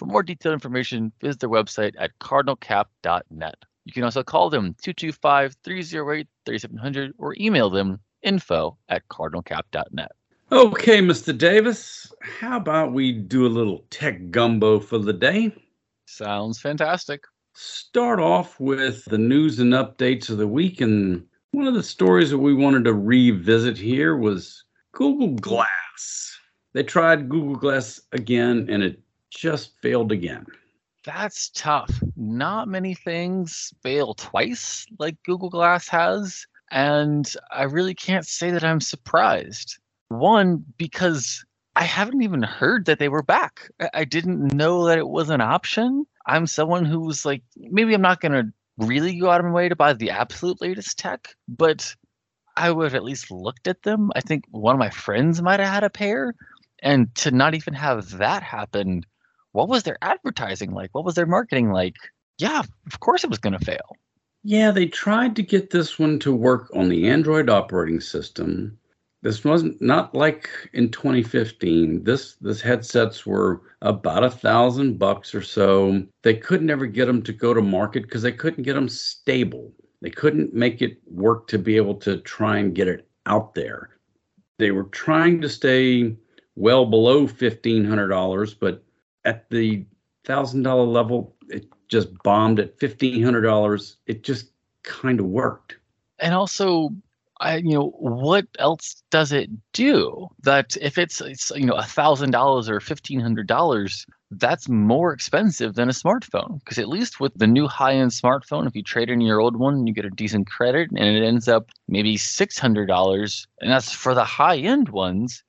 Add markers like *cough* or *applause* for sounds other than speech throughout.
For more detailed information, visit their website at cardinalcap.net. You can also call them 225 308 3700 or email them info at cardinalcap.net. Okay, Mr. Davis, how about we do a little tech gumbo for the day? Sounds fantastic. Start off with the news and updates of the week. And one of the stories that we wanted to revisit here was Google Glass. They tried Google Glass again and it just failed again. That's tough. Not many things fail twice like Google Glass has. And I really can't say that I'm surprised. One, because I haven't even heard that they were back. I didn't know that it was an option. I'm someone who's like, maybe I'm not going to really go out of my way to buy the absolute latest tech, but I would have at least looked at them. I think one of my friends might have had a pair. And to not even have that happen what was their advertising like? What was their marketing like? Yeah, of course it was going to fail. Yeah, they tried to get this one to work on the Android operating system. This wasn't not like in 2015. This this headsets were about a thousand bucks or so. They could never get them to go to market because they couldn't get them stable. They couldn't make it work to be able to try and get it out there. They were trying to stay well below fifteen hundred dollars, but at the thousand dollar level, it just bombed at fifteen hundred dollars. It just kind of worked. And also, I you know what else does it do? That if it's, it's you know a thousand dollars or fifteen hundred dollars, that's more expensive than a smartphone. Because at least with the new high end smartphone, if you trade in your old one, you get a decent credit, and it ends up maybe six hundred dollars, and that's for the high end ones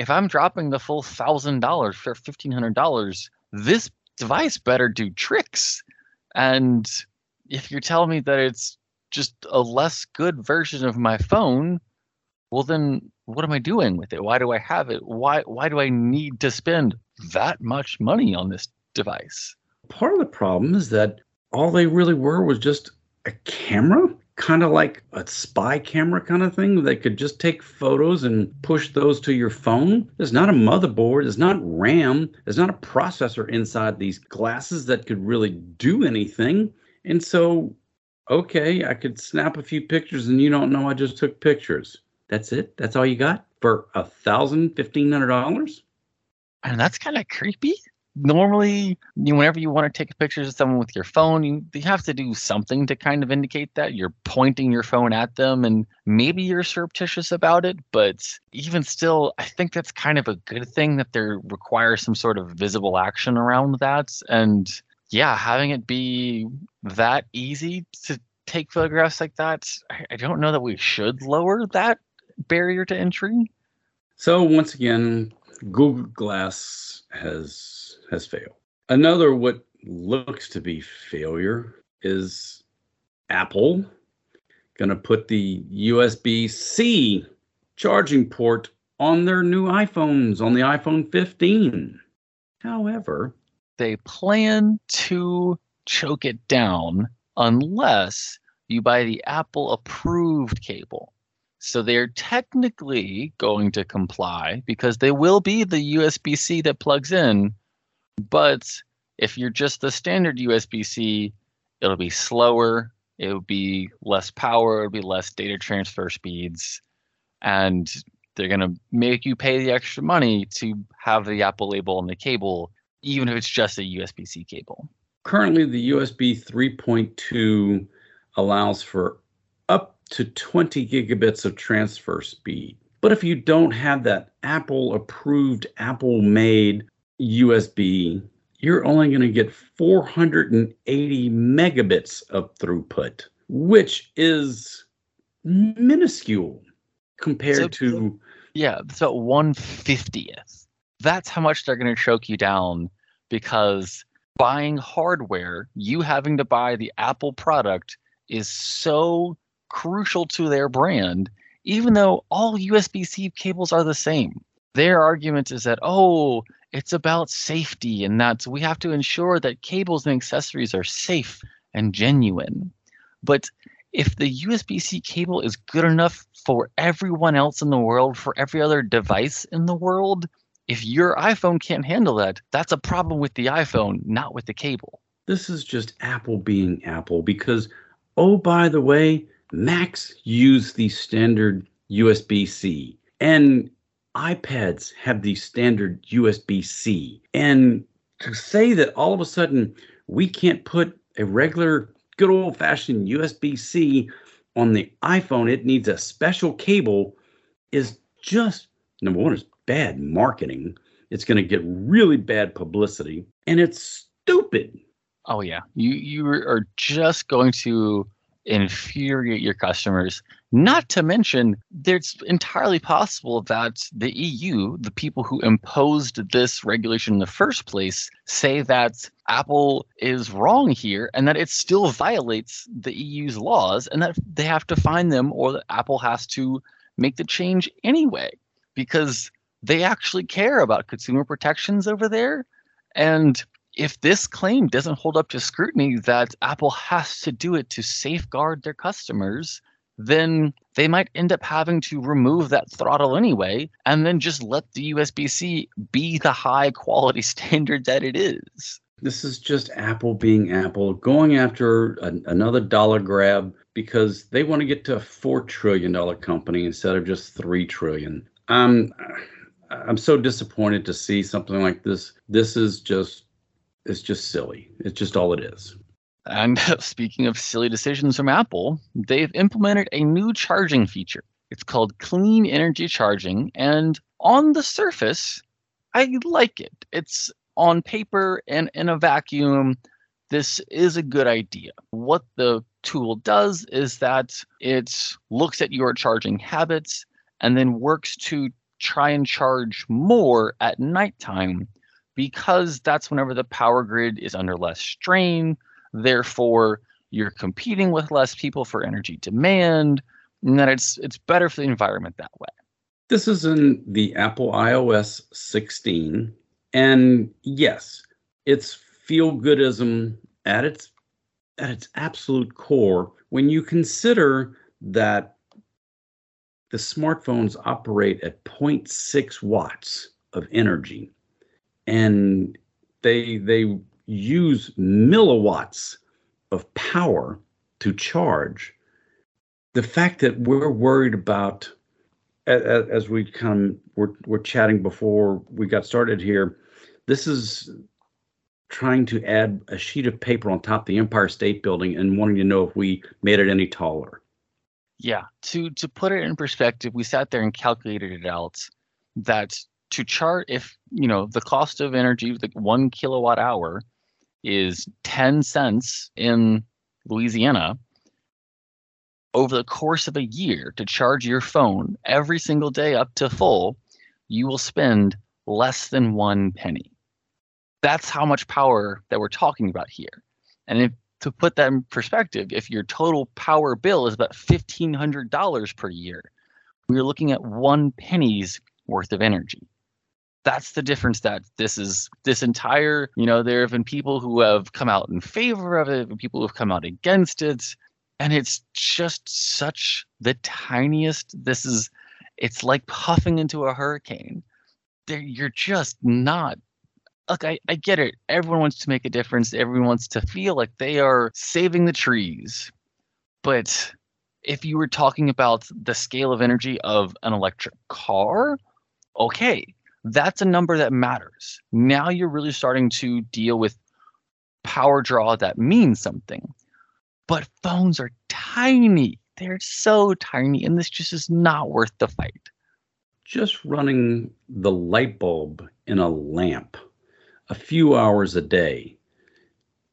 if I'm dropping the full thousand dollars for fifteen hundred dollars, this device better do tricks. And if you're telling me that it's just a less good version of my phone, well then what am I doing with it? Why do I have it? Why why do I need to spend that much money on this device? Part of the problem is that all they really were was just a camera kind of like a spy camera kind of thing that could just take photos and push those to your phone. There's not a motherboard, there's not RAM, there's not a processor inside these glasses that could really do anything. And so, okay, I could snap a few pictures and you don't know I just took pictures. That's it? That's all you got for a thousand, fifteen hundred dollars? And that's kind of creepy normally whenever you want to take pictures of someone with your phone you, you have to do something to kind of indicate that. You're pointing your phone at them and maybe you're surreptitious about it but even still i think that's kind of a good thing that there requires some sort of visible action around that. And yeah having it be that easy to take photographs like that I, I don't know that we should lower that barrier to entry. So once again google glass has has failed. Another what looks to be failure is Apple going to put the USB-C charging port on their new iPhones on the iPhone 15. However, they plan to choke it down unless you buy the Apple approved cable. So they're technically going to comply because they will be the USB C that plugs in. But if you're just the standard USB C, it'll be slower, it'll be less power, it'll be less data transfer speeds, and they're going to make you pay the extra money to have the Apple label on the cable, even if it's just a USB C cable. Currently, the USB 3.2 allows for up to 20 gigabits of transfer speed. But if you don't have that Apple approved, Apple made USB, you're only going to get 480 megabits of throughput, which is minuscule compared so, to. Yeah, so 150th. That's how much they're going to choke you down because buying hardware, you having to buy the Apple product is so crucial to their brand, even though all USB C cables are the same. Their argument is that, oh, it's about safety and that we have to ensure that cables and accessories are safe and genuine. But if the USB C cable is good enough for everyone else in the world, for every other device in the world, if your iPhone can't handle that, that's a problem with the iPhone, not with the cable. This is just Apple being Apple because, oh, by the way, Macs use the standard USB C, and iPads have the standard USB C. And to say that all of a sudden we can't put a regular, good old fashioned USB C on the iPhone, it needs a special cable, is just number one, is bad marketing. It's going to get really bad publicity, and it's stupid. Oh yeah, you you are just going to infuriate your customers. Not to mention, it's entirely possible that the EU, the people who imposed this regulation in the first place, say that Apple is wrong here and that it still violates the EU's laws and that they have to find them or that Apple has to make the change anyway because they actually care about consumer protections over there. And if this claim doesn't hold up to scrutiny that Apple has to do it to safeguard their customers, then they might end up having to remove that throttle anyway and then just let the USB C be the high quality *laughs* standard that it is. This is just Apple being Apple, going after a, another dollar grab because they want to get to a $4 trillion company instead of just $3 trillion. Um, I'm so disappointed to see something like this. This is just it's just silly. It's just all it is. And *laughs* speaking of silly decisions from Apple, they've implemented a new charging feature. It's called clean energy charging. And on the surface, I like it. It's on paper and in a vacuum. This is a good idea. What the tool does is that it looks at your charging habits and then works to try and charge more at nighttime because that's whenever the power grid is under less strain. Therefore, you're competing with less people for energy demand, and that it's it's better for the environment that way. This is in the Apple iOS 16, and yes, it's feel goodism at its at its absolute core when you consider that the smartphones operate at 0.6 watts of energy and they they use milliwatts of power to charge. The fact that we're worried about, as, as we kind of were, were chatting before we got started here, this is trying to add a sheet of paper on top of the Empire State Building and wanting to know if we made it any taller. Yeah, to to put it in perspective, we sat there and calculated it out that to chart if you know the cost of energy the one kilowatt hour is 10 cents in louisiana over the course of a year to charge your phone every single day up to full you will spend less than one penny. That's how much power that we're talking about here. And if to put that in perspective if your total power bill is about $1500 per year we're looking at one penny's worth of energy that's the difference that this is this entire you know there have been people who have come out in favor of it people who have come out against it And it's just such the tiniest. This is, it's like puffing into a hurricane. There, you're just not look, I, I get it. Everyone wants to make a difference. Everyone wants to feel like they are saving the trees. But if you were talking about the scale of energy of an electric car, okay, that's a number that matters. Now you're really starting to deal with power draw that means something. But phones are tiny. They're so tiny, and this just is not worth the fight. Just running the light bulb in a lamp a few hours a day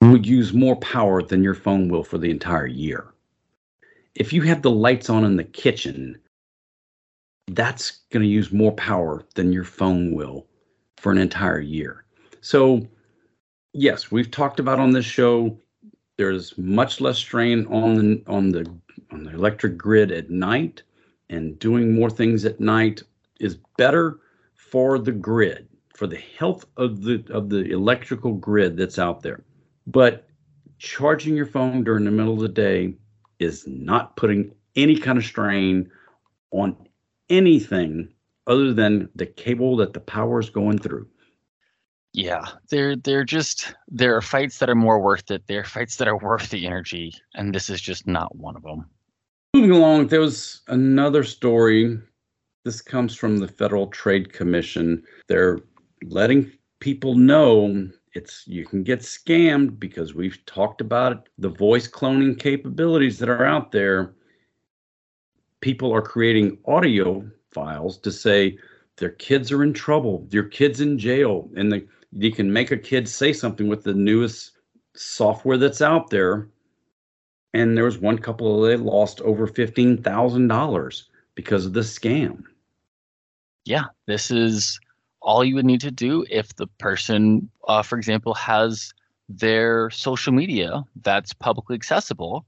would use more power than your phone will for the entire year. If you have the lights on in the kitchen, that's going to use more power than your phone will for an entire year. So, yes, we've talked about on this show there's much less strain on the on the on the electric grid at night and doing more things at night is better for the grid for the health of the of the electrical grid that's out there. But charging your phone during the middle of the day is not putting any kind of strain on anything other than the cable that the power is going through. Yeah, they're they're just there are fights that are more worth it. There are fights that are worth the energy, and this is just not one of them. Moving along, there was another story. This comes from the Federal Trade Commission. They're letting people know it's you can get scammed because we've talked about the voice cloning capabilities that are out there. People are creating audio files to say their kids are in trouble, your kid's in jail, and the, you can make a kid say something with the newest software that's out there. And there was one couple they lost over fifteen thousand dollars because of this scam. Yeah, this is all you would need to do if the person, uh, for example, has their social media that's publicly accessible,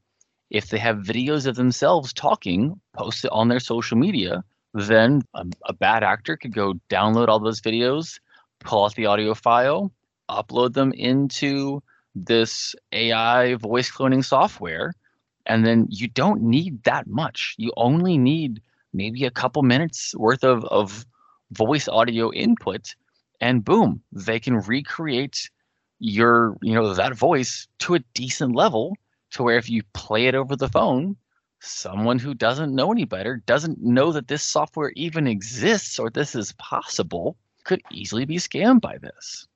if they have videos of themselves talking posted on their social media, then a, a, bad actor could go download all those videos, pull out the audio file, upload them into this AI voice cloning software, and then you don't need that much. You only need maybe a couple minutes worth of, of voice audio input and boom they can recreate your you know that voice to a decent level to where if you play it over the phone someone who doesn't know any better doesn't know that this software even exists or this is possible could easily be scammed by this.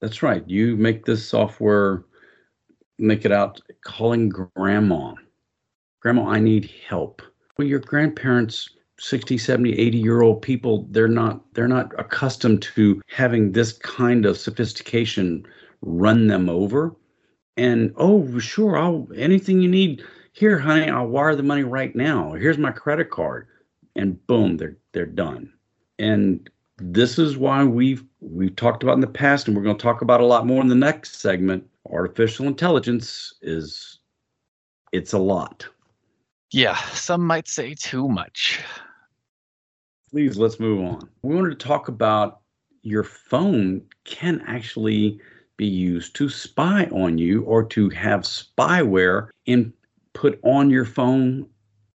That's right. You make this software make it out calling grandma. Grandma i need help. Well your grandparents 60 70 80 year old people they're not they're not accustomed to having this kind of sophistication run them over and oh sure i'll anything you need here honey i'll wire the money right now. Here's my credit card. And boom they're they're done. And this is why we've we've talked about in the past and we're going to talk about a lot more in the next segment. Artificial intelligence is it's a lot. Yeah some might say too much. Please let's move on. We wanted to talk about your phone can actually be used to spy on you or to have spyware in put on your phone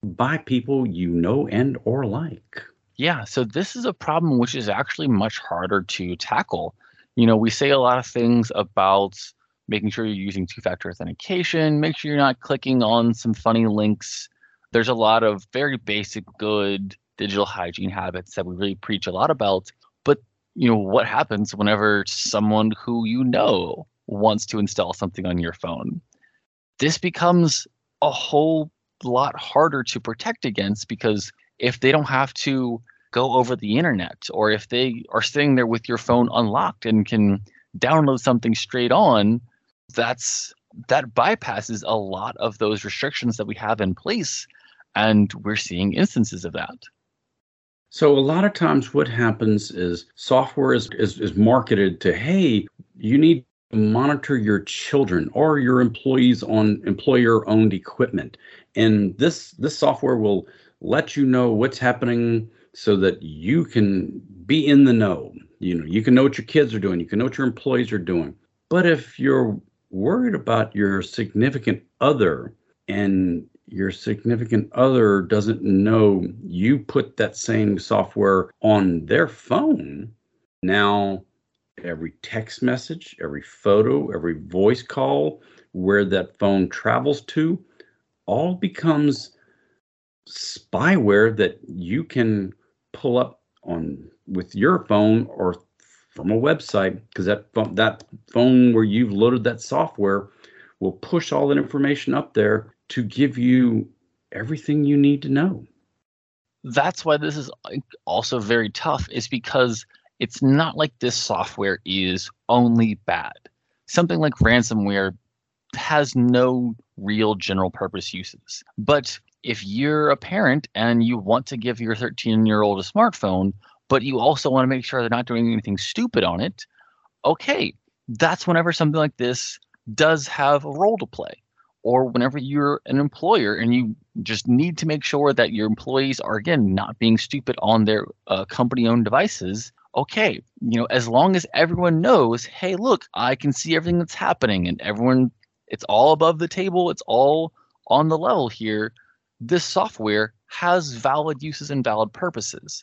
by people you know and or like. Yeah, so this is a problem which is actually much harder to tackle. You know, we say a lot of things about making sure you're using two-factor authentication, make sure you're not clicking on some funny links. There's a lot of very basic good digital hygiene habits that we really preach a lot about. You know what happens whenever someone who you know wants to install something on your phone? This becomes a whole lot harder to protect against because if they don't have to go over the internet or if they are sitting there with your phone unlocked and can download something straight on, that's that bypasses a lot of those restrictions that we have in place and we're seeing instances of that. So a lot of times what happens is software is, is, is marketed to, hey, you need to monitor your children or your employees on employer owned equipment. And this this software will let you know what's happening so that you can be in the know. You know, you can know what your kids are doing, you can know what your employees are doing. But if you're worried about your significant other and your significant other doesn't know you put that same software on their phone, now every text message, every photo, every voice call, where that phone travels to, all becomes spyware that you can pull up on with your phone or from a website because that phone, that phone where you've loaded that software will push all that information up there to give you everything you need to know. That's why this is also very tough is because it's not like this software is only bad. Something like ransomware has no real general purpose uses. But if you're a parent and you want to give your 13 year old a smartphone, but you also want to make sure they're not doing anything stupid on it, okay, that's whenever something like this does have a role to play. Or whenever you're an employer and you just need to make sure that your employees are, again, not being stupid on their uh, company owned devices, okay, you know, as long as everyone knows, hey, look, I can see everything that's happening and everyone, it's all above the table, it's all on the level here, this software has valid uses and valid purposes.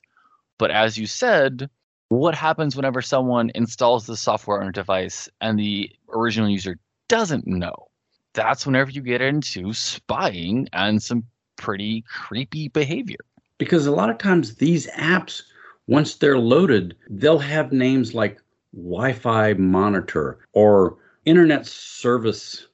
But as you said, what happens whenever someone installs the software on a device and the original user doesn't know? That's whenever you get into spying and some pretty creepy behavior. Because a lot of times these apps once they're loaded, they'll have names like Wi Fi monitor or internet service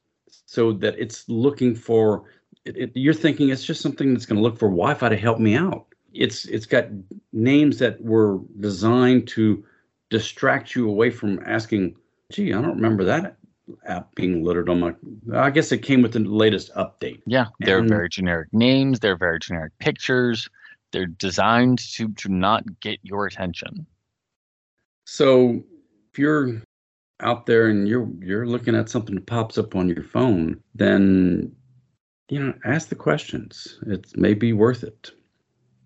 so that it's looking for it, it, you're thinking it's just something that's going to look for Wi-Fi to help me out. It's it's got names that were designed to distract you away from asking, "Gee, I don't remember that app being littered on my." I guess it came with the latest update. Yeah, they're and, very generic names. They're very generic pictures. They're designed to to not get your attention. So if you're out there and you're you're looking at something that pops up on your phone, then you know, ask the questions. It may be worth it.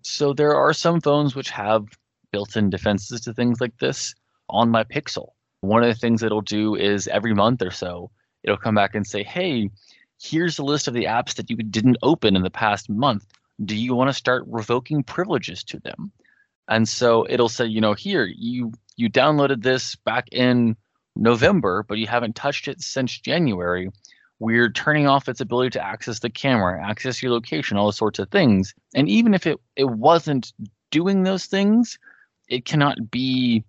So there are some phones which have built-in defenses to things like this on my Pixel. One of the things it'll do is every month or so, it'll come back and say, "Hey, here's a list of the apps that you didn't open in the past month. Do you want to start revoking privileges to them? And so it'll say you know here you you downloaded this back in november but you haven't touched it since january. We're turning off its ability to access the camera access your location all those sorts of things. And even if it, it wasn't doing those things it cannot be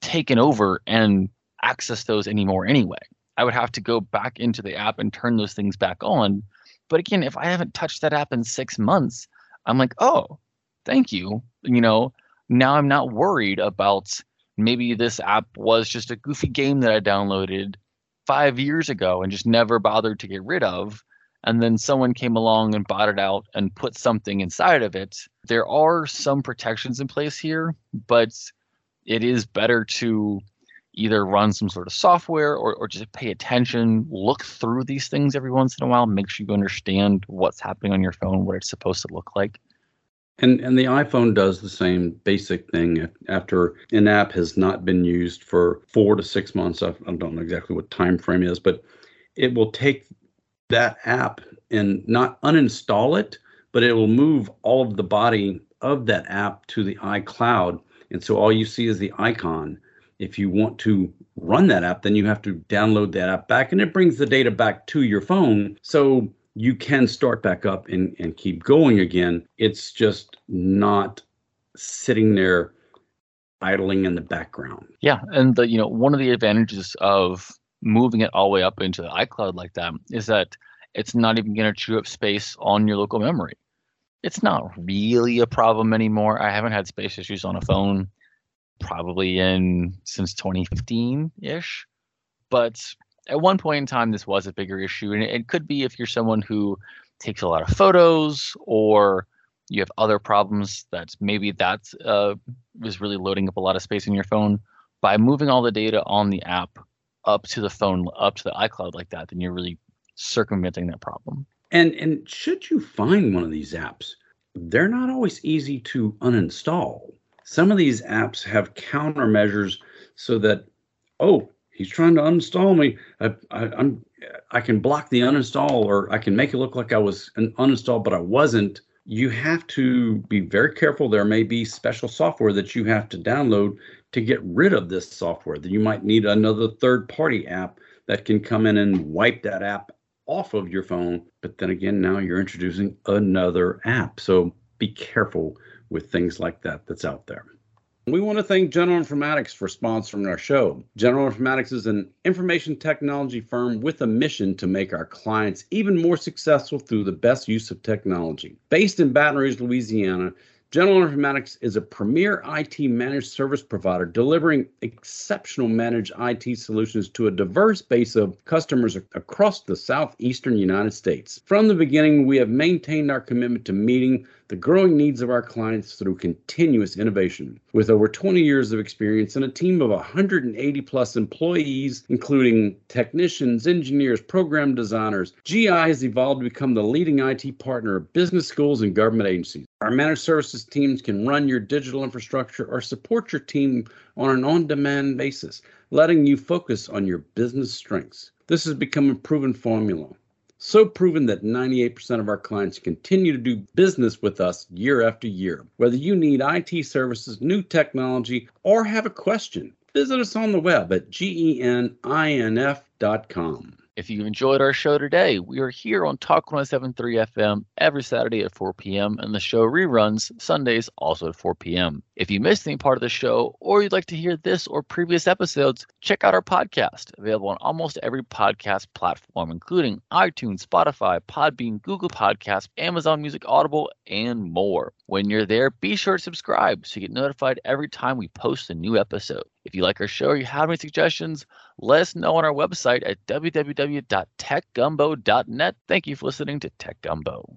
taken over and access those anymore anyway i would have to go back into the app and turn those things back on but again, if I haven't touched that app in six months, I'm like, oh, thank you. You know, now I'm not worried about maybe this app was just a goofy game that I downloaded five years ago and just never bothered to get rid of. And then someone came along and bought it out and put something inside of it. There are some protections in place here, but it is better to either run some sort of software or, or just pay attention, look through these things every once in a while, make sure you understand what's happening on your phone, what it's supposed to look like. And and the iPhone does the same basic thing after an app has not been used for four to six months. I, I don't know exactly what time frame is, but it will take that app and not uninstall it, but it will move all of the body of that app to the iCloud. And so all you see is the icon if you want to run that app, then you have to download that app back and it brings the data back to your phone. So you can start back up and, and keep going again. It's just not sitting there idling in the background. Yeah. And the, you know, one of the advantages of moving it all the way up into the iCloud like that is that it's not even going to chew up space on your local memory. It's not really a problem anymore. I haven't had space issues on a phone probably in since 2015 ish. But at one point in time, this was a bigger issue, and it, could be if you're someone who takes a lot of photos or you have other problems that maybe that uh, is really loading up a lot of space in your phone. By moving all the data on the app up to the phone, up to the iCloud like that, then you're really circumventing that problem. And and should you find one of these apps, they're not always easy to uninstall some of these apps have countermeasures so that, oh, he's trying to uninstall me. I, I, I'm I can block the uninstall or I can make it look like I was an uninstall, but I wasn't. You have to be very careful. There may be special software that you have to download to get rid of this software. That you might need another third party app that can come in and wipe that app off of your phone. But then again, now you're introducing another app. So be careful with things like that that's out there. We want to thank General Informatics for sponsoring our show. General Informatics is an information technology firm with a mission to make our clients even more successful through the best use of technology. Based in Baton Rouge, Louisiana, General Informatics is a premier IT managed service provider delivering exceptional managed IT solutions to a diverse base of customers across the southeastern United States. From the beginning, we have maintained our commitment to meeting the growing needs of our clients through continuous innovation. With over 20 years of experience and a team of 180 plus employees, including technicians, engineers, program designers, GI has evolved to become the leading IT partner of business schools and government agencies. Our managed services teams can run your digital infrastructure or support your team on an on demand basis, letting you focus on your business strengths. This has become a proven formula so proven that 98% of our clients continue to do business with us year after year. Whether you need IT services, new technology, or have a question, visit us on the web at geninf.com. If you enjoyed our show today, we are here on Talk 1073 FM every Saturday at 4 p.m. and the show reruns Sundays also at 4 p.m. If you missed any part of the show or you'd like to hear this or previous episodes, check out our podcast, available on almost every podcast platform, including iTunes, Spotify, Podbean, Google Podcasts, Amazon Music, Audible, and more. When you're there, be sure to subscribe so you get notified every time we post a new episode. If you like our show or you have any suggestions, let us know on our website at www.techgumbo.net. Thank you for listening to Tech Gumbo.